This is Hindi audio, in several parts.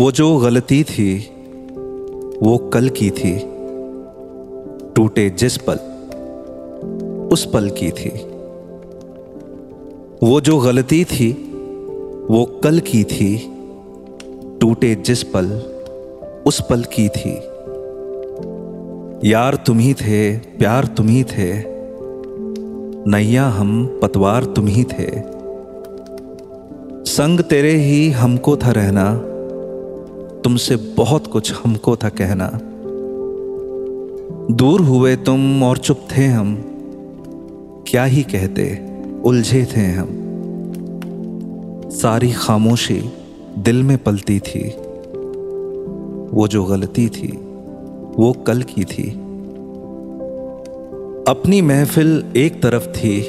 वो जो गलती थी, वो कल की थी, टूटे जिस पल, उस पल की थी। वो जो गलती थी, वो कल की थी, टूटे जिस पल, उस पल की थी। यार तुम ही थे, प्यार तुम ही थे, नैया हम, पतवार तुम ही थे। संग तेरे ही हमको था रहना तुमसे बहुत कुछ हमको था कहना। दूर हुए तुम और चुप थे हम। क्या ही कहते, उलझे थे हम। सारी खामोशी दिल में पलती थी। वो जो गलती थी, वो कल की थी। अपनी महफिल एक तरफ़ थी,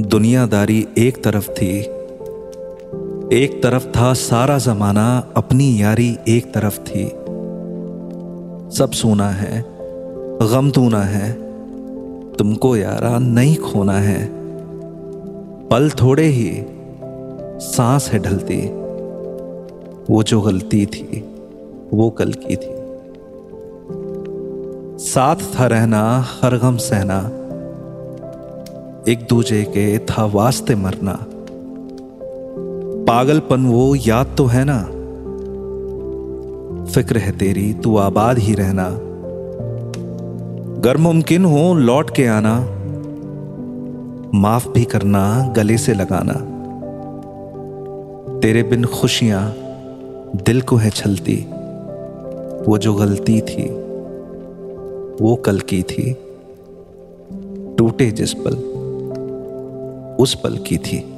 दुनियादारी एक तरफ़ थी। एक तरफ़ था सारा जमाना, अपनी यारी एक तरफ़ थी। सब सोना है, गम तूना है, तुमको यारा नहीं खोना है। पल थोड़े ही, सांस है ढलती। वो जो गलती थी, वो कल की थी। साथ था रहना, हर गम सहना। एक दूजे के था वास्ते मरना। पागलपन वो याद तो है ना? फ़िक्र है तेरी, तू आबाद ही रहना। गर मुमकिन हो लौट के आना। माफ़ भी करना, गले से लगाना। तेरे बिन खुशियाँ दिल को है छलती। वो जो गलती थी, वो कल की थी। टूटे जिस पल, उस पल की थी।